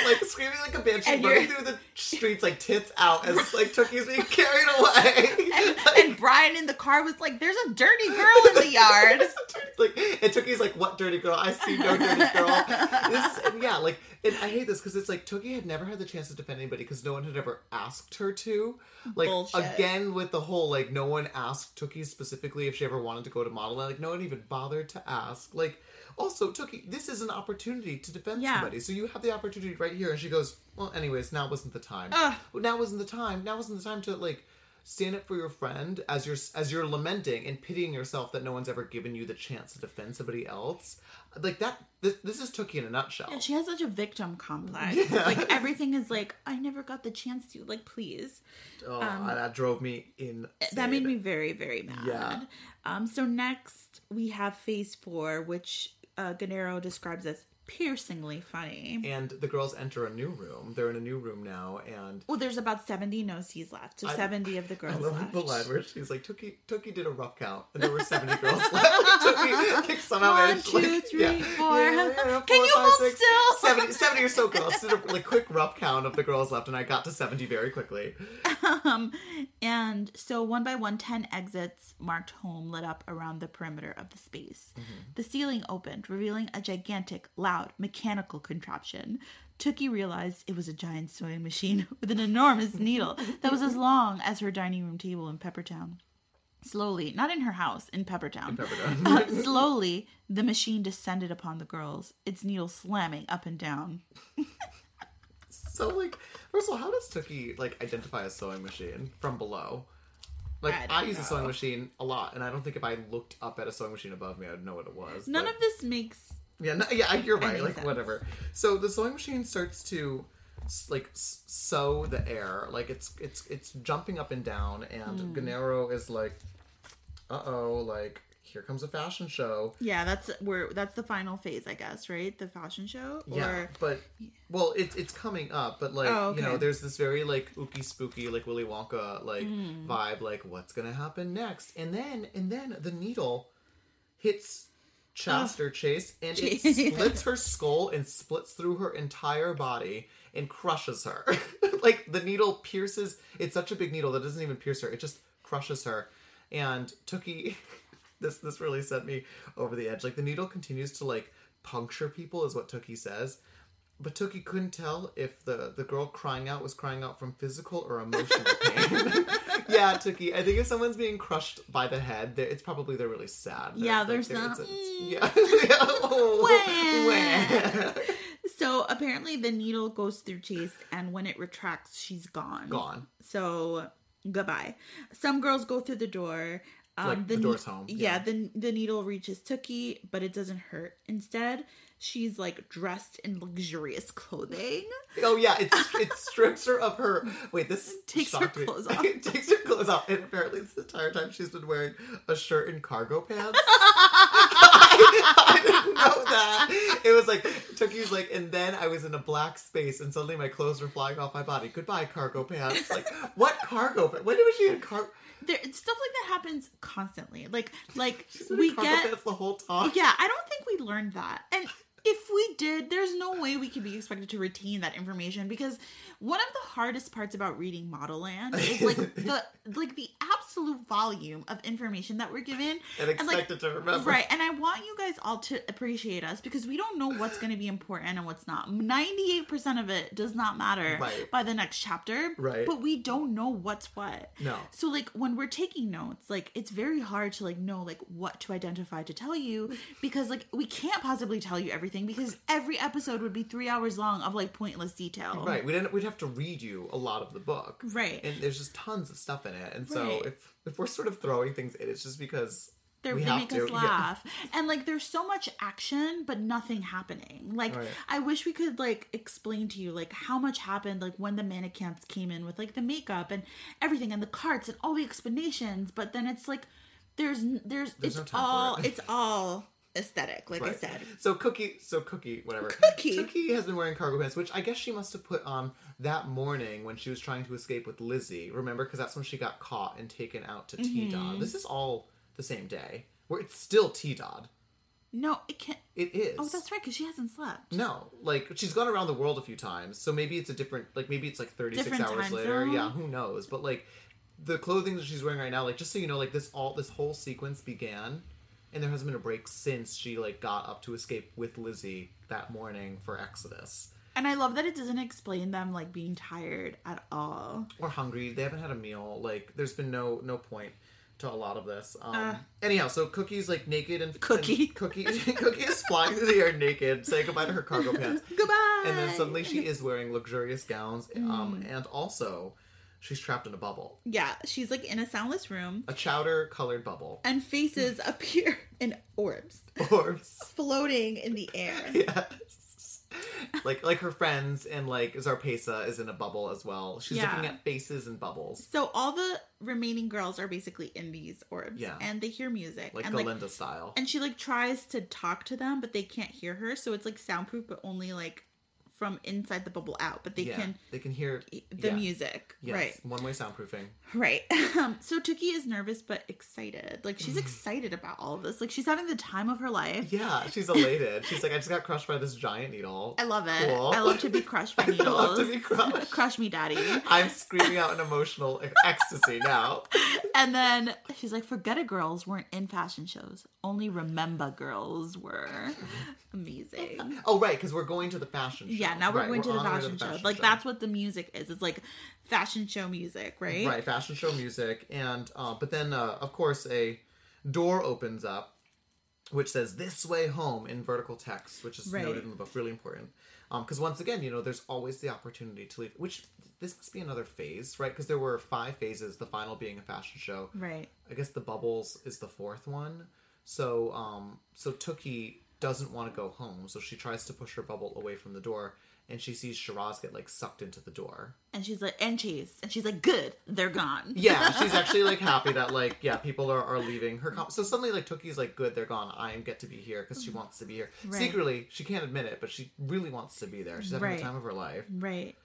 like screaming like a banshee, And running through the streets like tits out as like Tookie's being carried away. and, Like, and Brian in the car was like, "There's a dirty girl in the yard." like and Tookie's like, "What dirty girl? I see no dirty girl." This is yeah, like and I hate this because it's like Tookie had never had the chance to defend anybody because no one had ever asked her to. Like Bullshit. again with the whole like no one asked Tookie specifically if she ever wanted to go to modeling. Like no one even bothered to ask. Like also Tookie, this is an opportunity to defend Yeah. somebody. So you have the opportunity right here. And she goes, well, anyways, now wasn't the time. Ugh. Now wasn't the time. Now wasn't the time to like stand up for your friend as you're as you're lamenting and pitying yourself that no one's ever given you the chance to defend somebody else. Like that. This, this is Tookie in a nutshell. Yeah, she has such a victim complex. Yeah. Like everything is like, I never got the chance to. Like, please. oh, that drove me in. That made me very, very mad. Yeah. Um, so next we have phase four, which uh, Gennaro describes as piercingly funny. And the girls enter a new room. They're in a new room now, and Well, there's about 70 no C's left. So I- 70 of the I girls love left. the line where she's like, "Tookie, Tookie did a rough count, and there were seventy girls left." Tookie like, somehow One, managed, two, like, three, yeah, four. yeah, yeah, yeah, Can four, you five, hold six, still? 70, 70 or so girls. Did a like quick rough count of the girls left, and I got to seventy very quickly. Um, and so one by one, ten exits marked home lit up around the perimeter of the space. The ceiling opened, revealing a gigantic, loud, mechanical contraption. Tookie realized it was a giant sewing machine with an enormous needle that was as long as her dining room table in Peppertown. Slowly, not in her house, in Peppertown. Peppertown. Uh, slowly, the machine descended upon the girls, its needle slamming up and down. So, like, first of all, how does Tookie like identify a sewing machine from below? Like, I I, use a sewing machine a lot, and I don't think if I looked up at a sewing machine above me, I'd know what it was. None but- of this makes Yeah, no, yeah, you're right. Like sense. whatever. So the sewing machine starts to like sew the air. Like it's it's it's jumping up and down, and Hmm. Gennaro is like, "Uh oh!" Like here comes a fashion show. Yeah, that's where that's the final phase, I guess, right? The fashion show, Yeah, but well, it's it's coming up, but like Oh, you know, there's this very like ooky spooky like Willy Wonka like Hmm. vibe. Like what's gonna happen next? And then and then the needle hits Chaster oh. Chase and it splits her skull and splits through her entire body and crushes her. like the needle pierces. It's such a big needle that doesn't even pierce her. It just crushes her. And Tookie, this this really sent me over the edge. Like the needle continues to like puncture people, is what Tookie says. But Tookie couldn't tell if the, the girl crying out was crying out from physical or emotional pain. yeah, Tookie. I think if someone's being crushed by the head, it's probably they're really sad. They're- Yeah, there's they're- some, it's- it's- mm. yeah. yeah. Oh, Wah. wah. so apparently the needle goes through Chase, and when it retracts, she's gone. Gone. So goodbye. Some girls go through the door. Um, Like, the door's home, Yeah, yeah. the the needle reaches Tookie, but it doesn't hurt. Instead, she's like dressed in luxurious clothing. Oh yeah, it it strips her of her. Wait, this Takes her shocked me. clothes off. it takes her clothes off, and apparently the entire time she's been wearing a shirt and cargo pants. I, I didn't know that. It was like Tookie's like, and then I was in a black space, and suddenly my clothes were flying off my body. Goodbye, cargo pants. Like what cargo? pa- When was she in cargo? There, stuff like that happens constantly. Like like we cargo get pants the whole time. Yeah, I don't think we learned that. And if we did, there's no way we could be expected to retain that information because one of the hardest parts about reading Modelland is like the like the absolute volume of information that we're given And like, expected to remember. Right, and I want you guys all to appreciate us because we don't know what's going to be important and what's not. 98% of it does not matter Right. by the next chapter. Right. But we don't know what's what. No. So like when we're taking notes, like it's very hard to like know like what to identify to tell you because like we can't possibly tell you everything because every episode would be 3 hours long of like pointless detail. Right, we'd, end, we'd have to read you a lot of the book. Right. And there's just tons of stuff in it. And so Right. if if we're sort of throwing things in, it's just because They're, we they have make to. us Yeah. laugh. And like there's so much action but nothing happening. Like Right. I wish we could like explain to you like how much happened like when the mannequins came in with like the makeup and everything and the carts and all the explanations, but then it's like there's there's, There's it's no all it. it's all aesthetic like I said. So Cookie, so Cookie, whatever. Cookie. Cookie has been wearing cargo pants, which I guess she must have put on that morning when she was trying to escape with Lizzie. Remember, because that's when she got caught and taken out to T Mm-hmm. Dod. This is all the same day. Where it's still T Dod. No, it can't It is. Oh, that's right cuz she hasn't slept. No, like she's gone around the world a few times, so maybe it's a different, like maybe it's like thirty six hours later. zone? Yeah, who knows? But like the clothing that she's wearing right now, like just so you know, like this all this whole sequence began, and there hasn't been a break since she like got up to escape with Lizzie that morning for Exodus. And I love that it doesn't explain them like being tired at all. Or hungry. They haven't had a meal. Like there's been no no point to a lot of this. Um anyhow, so Cookie's like naked and Uh. Cookie. and Cookie Cookie is flying through the air naked, saying goodbye to her cargo pants. Goodbye. and then suddenly she is wearing luxurious gowns um, and also she's trapped in a bubble, Yeah, she's like in a soundless room, a chowder colored bubble. and faces appear in orbs Orbs. floating in the air. yes. Like like her friends and like Zarpessa is in a bubble as well. She's Yeah. looking at faces and bubbles. So all the remaining girls are basically in these orbs, Yeah. and they hear music, Like and Galinda style. and she like tries to talk to them, but they can't hear her. So it's like soundproof, but only like from inside the bubble out. But they yeah. can they can hear the yeah. music, Yes. right? One way soundproofing. Right. Um, so Tookie is nervous but excited. Like she's excited about all of this. Like she's having the time of her life. Yeah, she's elated. she's like, I just got crushed by this giant needle. I love it. Cool. I love to be crushed by I needles. love to be crushed. Crush me, daddy. I'm screaming out in emotional ecstasy now. And then she's like, "Forget it, girls weren't in fashion shows. Only remember girls were." Amazing. Oh, right, because we're going to the fashion show. Yeah, now we're Right, going to the on our fashion show. Like that's what the music is. It's like fashion show music, right? right fashion show music and uh, but then uh, of course a door opens up which says this way home in vertical text which is Right. noted in the book really important because once again you know there's always the opportunity to leave which this must be another phase right because there were five phases the final being a fashion show Right. i guess the bubbles is the fourth one so um so Tookie doesn't want to go home so she tries to push her bubble away from the door and she sees Shiraz get like sucked into the door And she's like, and Chase, and she's like, "Good, they're gone." yeah, she's actually like happy that like yeah people are, are leaving her. Com- so suddenly like Tookie's like good, they're gone. I get to be here because she mm-hmm. wants to be here. Right. Secretly, she can't admit it, but she really wants to be there. She's having Right. the time of her life. Right.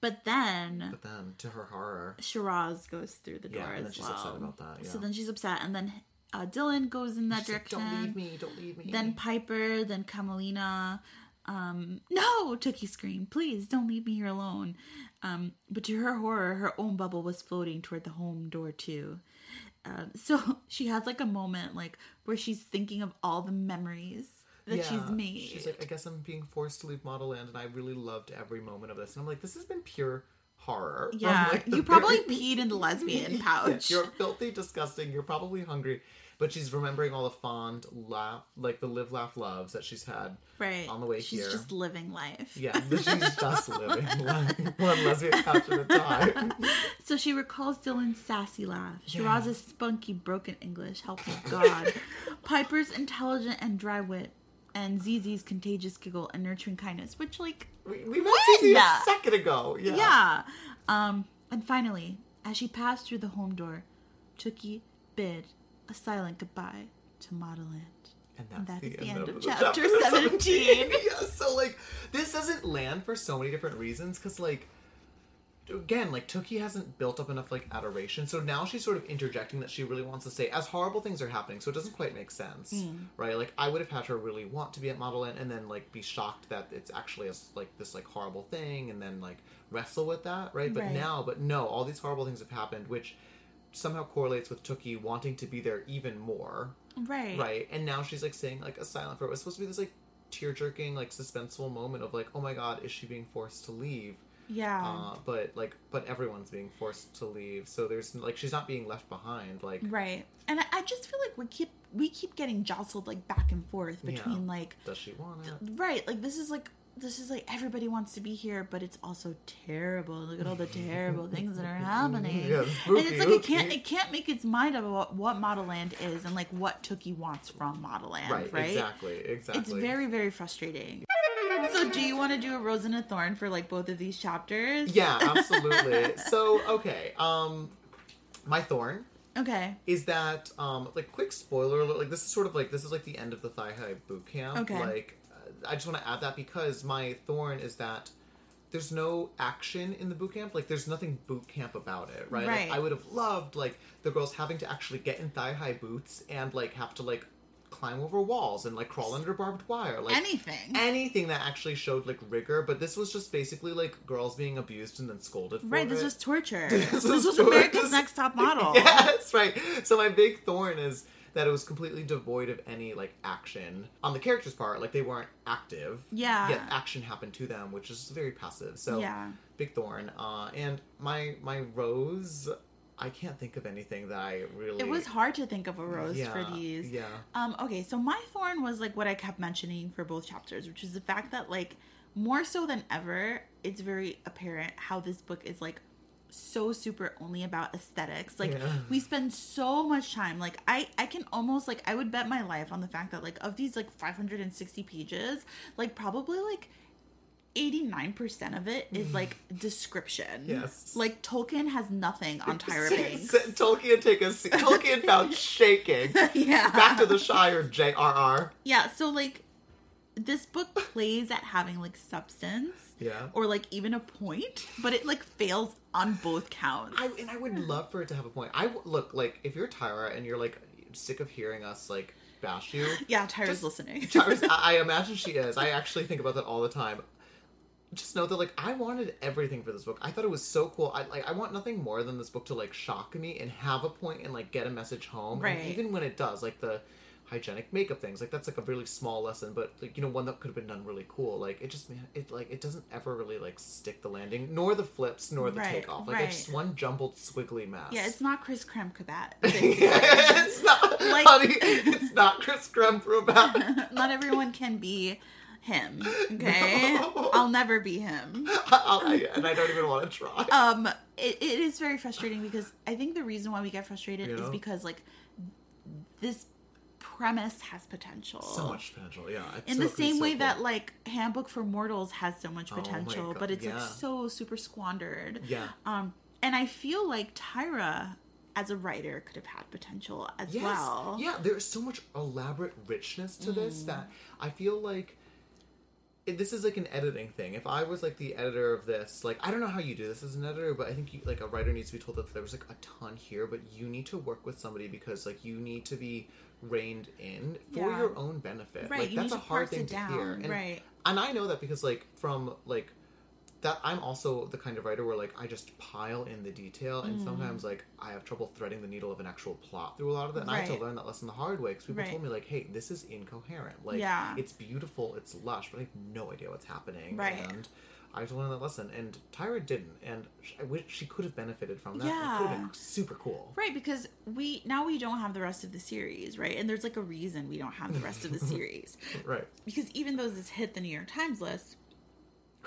But then But then, to her horror, Shiraz goes through the door Yeah, and as she's well. upset about that, So then she's upset, and then uh, Dylan goes in that she's like, direction. "Don't leave me! Don't leave me!" Then Piper, then Kamalini. Um, no, Tookie screamed, please don't leave me here alone. Um, but to her horror, her own bubble was floating toward the home door too. Um, so she has like a moment like where she's thinking of all the memories that she's made. She's like, I guess I'm being forced to leave Modelland, and I really loved every moment of this. And I'm like, this has been pure horror. yeah, like, you probably very- peed in the lesbian pouch. you're filthy, disgusting. You're probably hungry, but she's remembering all the fond laugh, like the live, laugh, loves that she's had right on the way she's here. just living life. Yeah, she's just living life. one lesbian couch at a time. So she recalls Dylan's sassy laugh, Shiraz's spunky broken English, help me God, Piper's intelligent and dry wit, and Zizi's contagious giggle and nurturing kindness, which like We, we met Zizi a second ago. Yeah. yeah. Um, and finally, as she passed through the home door, Tookie bid a silent goodbye to Modelland. And that's, that the, is end, of, chapter chapter 17. yeah, so like this doesn't land for so many different reasons because like again like Tookie hasn't built up enough like adoration. So now she's sort of interjecting that she really wants to say as horrible things are happening. So it doesn't quite make sense Hmm. right? Like I would have had her really want to be at Modelland and then like be shocked that it's actually a, like this like horrible thing and then like wrestle with that right? But Right. now but no all these horrible things have happened which somehow correlates with Tookie wanting to be there even more Right. right? And now she's like saying like a silent prayer. It was supposed to be this like tear jerking like suspenseful moment of like oh my god is she being forced to leave Yeah. uh but like but everyone's being forced to leave so there's like she's not being left behind like right. And I, I just feel like we keep we keep getting jostled like back and forth between Yeah. like does she want it? right like this is like this is like everybody wants to be here but it's also terrible. Look at all the terrible things that are happening. Yeah, and it's like it can't it can't make its mind up about what Modelland is and like what tookie wants from Modelland right, right, exactly exactly. it's very very frustrating so do you want to do a rose and a thorn for like both of these chapters? Yeah absolutely. So okay um my thorn okay. is that um like quick spoiler alert like this is sort of like this is like the end of the thigh high boot camp. Okay. like i just want to add that because my thorn is that there's no action in the boot camp. Like there's nothing boot camp about it right, Right. Like, i would have loved like the girls having to actually get in thigh high boots and like have to like climb over walls and like crawl under barbed wire like anything anything that actually showed like rigor but this was just basically like girls being abused and then scolded for right this it. was torture This this, was was america's next top model Yes, right. So my big thorn is that it was completely devoid of any like action on the characters' part. Like they weren't active. Yeah. Yet action happened to them, which is very passive. So Yeah. big thorn. Uh, and my my rose, I can't think of anything that I really. It was hard to think of a rose for these. yeah. Um, okay, so my thorn was like what I kept mentioning for both chapters, which is the fact that like more so than ever, it's very apparent how this book is like so super only about aesthetics. Like Yeah. we spend so much time. Like I I can almost like I would bet my life on the fact that like of these like 560 pages, like probably like 89% of it is like description. Yes. Like Tolkien has nothing on Tyra Banks. Tolkien take a seat. Tolkien found shaking. yeah. Back to the Shire, J.R.R. Yeah, so like this book plays at having like substance Yeah. or like even a point, but it like fails on both counts. I, and I would love for it to have a point. I look like if you're Tyra and you're like sick of hearing us like bash you. yeah, Tyra's Just- listening. Tyra's, I, I imagine she is. I actually think about that all the time. Just know that like I wanted everything for this book. I thought it was so cool. I like I want nothing more than this book to like shock me and have a point and like get a message home. Right. And even when it does, like the hygienic makeup things, like that's like a really small lesson, but like you know one that could have been done really cool. Like it just man, it like it doesn't ever really like stick the landing, nor the flips, nor the Right, takeoff. Like right. it's just one jumbled squiggly mess. Yeah, it's not Chris Kremkabat. it's not, Like- honey. It's not Chris Kremprobat. not everyone can be him. Okay, No. I'll never be him. I'll, and I don't even want to try. Um, it, it is very frustrating because I think the reason why we get frustrated is because like this premise has potential. so much potential, yeah. It's in so- the same so way cool. that like handbook for mortals has so much Oh potential God, but it's yeah. like so super squandered Yeah. um and i feel like tyra as a writer could have had potential as Yes. well Yeah, there's so much elaborate richness to Mm. this that I feel like this is like an editing thing. If I was like the editor of this, like I don't know how you do this as an editor, but I think you, like a writer needs to be told that there was like a ton here, but you need to work with somebody because like you need to be reined in for Yeah. your own benefit. Right, like you that's need a to hard thing it to down, hear. And, right. and I know that because like from like that I'm also the kind of writer where like I just pile in the detail Mm. and sometimes like I have trouble threading the needle of an actual plot through a lot of that and I had to learn that lesson the hard way because people Right. told me like hey this is incoherent like Yeah. it's beautiful it's lush but I have no idea what's happening Right. and I had to learn that lesson and Tyra didn't and I wish she could have benefited from that it could Yeah. have been super cool right because we now we don't have the rest of the series right and there's like a reason we don't have the rest of the series right because even though this hit the new york times list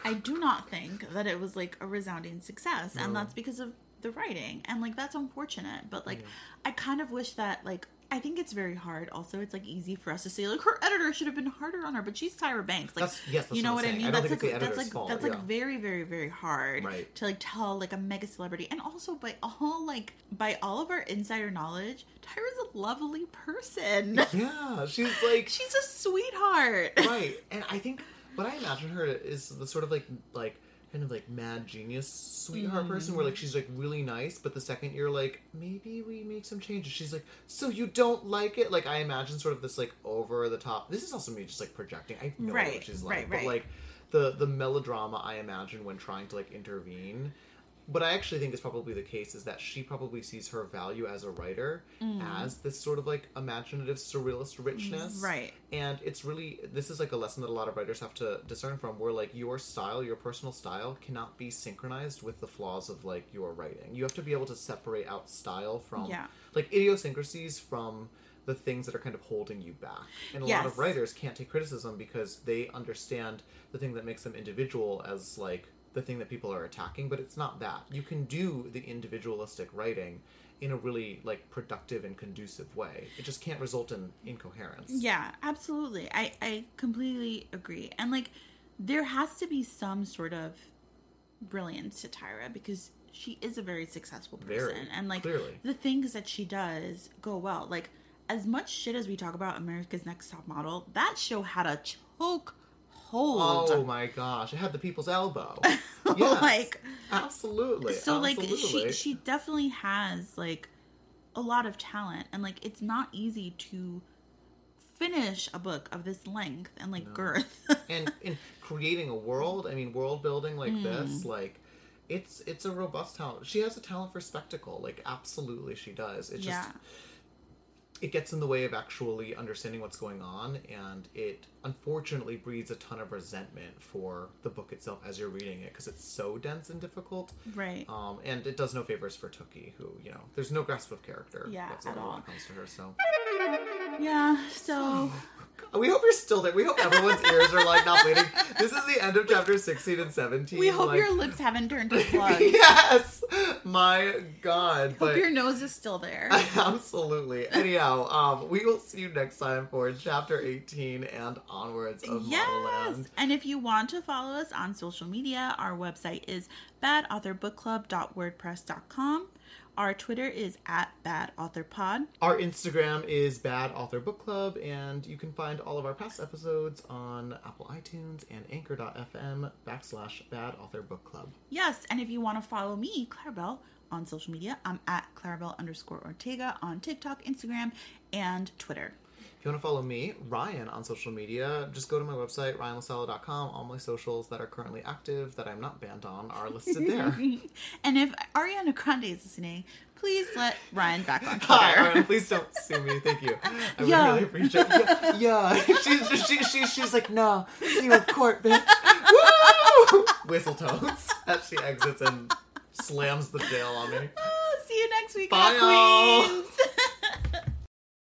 i do not think that it was like a resounding success and that's because of the writing and like that's unfortunate but like i kind of wish that like I think it's very hard. Also, it's like easy for us to say like her editor should have been harder on her, but she's Tyra Banks. Like, That's- yes, that's you know what what I mean? I that's like that's like fault, that's yeah. like very very very hard Right. to like tell like a mega celebrity, and also by all like by all of our insider knowledge, Tyra's a lovely person. yeah she's like She's a sweetheart. right and i think what i imagine her is the sort of like like kind of like mad genius sweetheart mm-hmm. person where like she's like really nice but the second you're like maybe we make some changes she's like so you don't like it? Like i imagine sort of this like over the top this is also me just like projecting i know Right, what she's like right, but like the the melodrama i imagine when trying to like intervene what I actually think is probably the case is that she probably sees her value as a writer mm. as this sort of like imaginative surrealist mm, richness. Right. And it's really this is like a lesson that a lot of writers have to discern from where like your style, your personal style cannot be synchronized with the flaws of like your writing. You have to be able to separate out style from Yeah. like idiosyncrasies from the things that are kind of holding you back. And a lot of writers can't take criticism because they understand the thing that makes them individual as like the thing that people are attacking, but it's not that. You can do the individualistic writing in a really like productive and conducive way. It just can't result in incoherence. Yeah, absolutely. I I completely agree. And like there has to be some sort of brilliance to Tyra because she is a very successful person Very, and like clearly. the things that she does go well. Like as much shit as we talk about America's Next Top Model, that show had a choke Oh my gosh, it had the people's elbow. Yes, Like- absolutely. so like she she definitely has like a lot of talent and like it's not easy to finish a book of this length and like girth and in creating a world i mean world building like Hmm. this like it's it's a robust talent she has a talent for spectacle like absolutely she does it just Yeah. It gets in the way of actually understanding what's going on and it unfortunately breeds a ton of resentment for the book itself as you're reading it because it's so dense and difficult right um, and it does no favors for Tookie, who you know, there's no grasp of character Yeah, at all. when it comes to her. So yeah so We hope you're still there. We hope everyone's ears are like not bleeding. This is the end of chapter 16 and 17. We hope like- your lips haven't turned to slugs. Yes! My god. Hope But your nose is still there. absolutely. Anyhow, um, we will see you next time for chapter 18 and onwards of Yes. And if you want to follow us on social media, our website is badauthorbookclub.wordpress.com. Our Twitter is at Bad Author Pod. Our Instagram is Bad Author Book Club, and you can find all of our past episodes on Apple iTunes and Anchor.fm backslash Bad Author Book Club. Yes, and if you want to follow me, Claribel, on social media, I'm at Claribel underscore Ortega on TikTok, Instagram, and Twitter. If you want to follow me, Ryan, on social media, just go to my website, ryanlasala.com. All my socials that are currently active, that I'm not banned on, are listed there. And if Ariana Grande is listening, please let Ryan back on Hi, Twitter. Ryan, please don't sue me. Thank you. I would Yeah. really appreciate it. Yeah, yeah. She's, she, she, she's like, no, see you in court, bitch. Woo! Whistle tones as she exits and slams the jail on me. Oh, see you next week, Bye. Queens.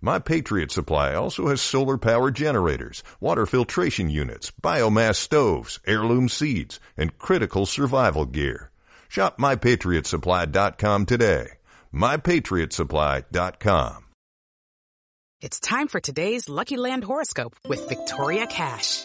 My Patriot Supply also has solar power generators, water filtration units, biomass stoves, heirloom seeds, and critical survival gear. Shop MyPatriotSupply.com today. MyPatriotSupply.com. It's time for today's Lucky Land horoscope with Victoria Cash.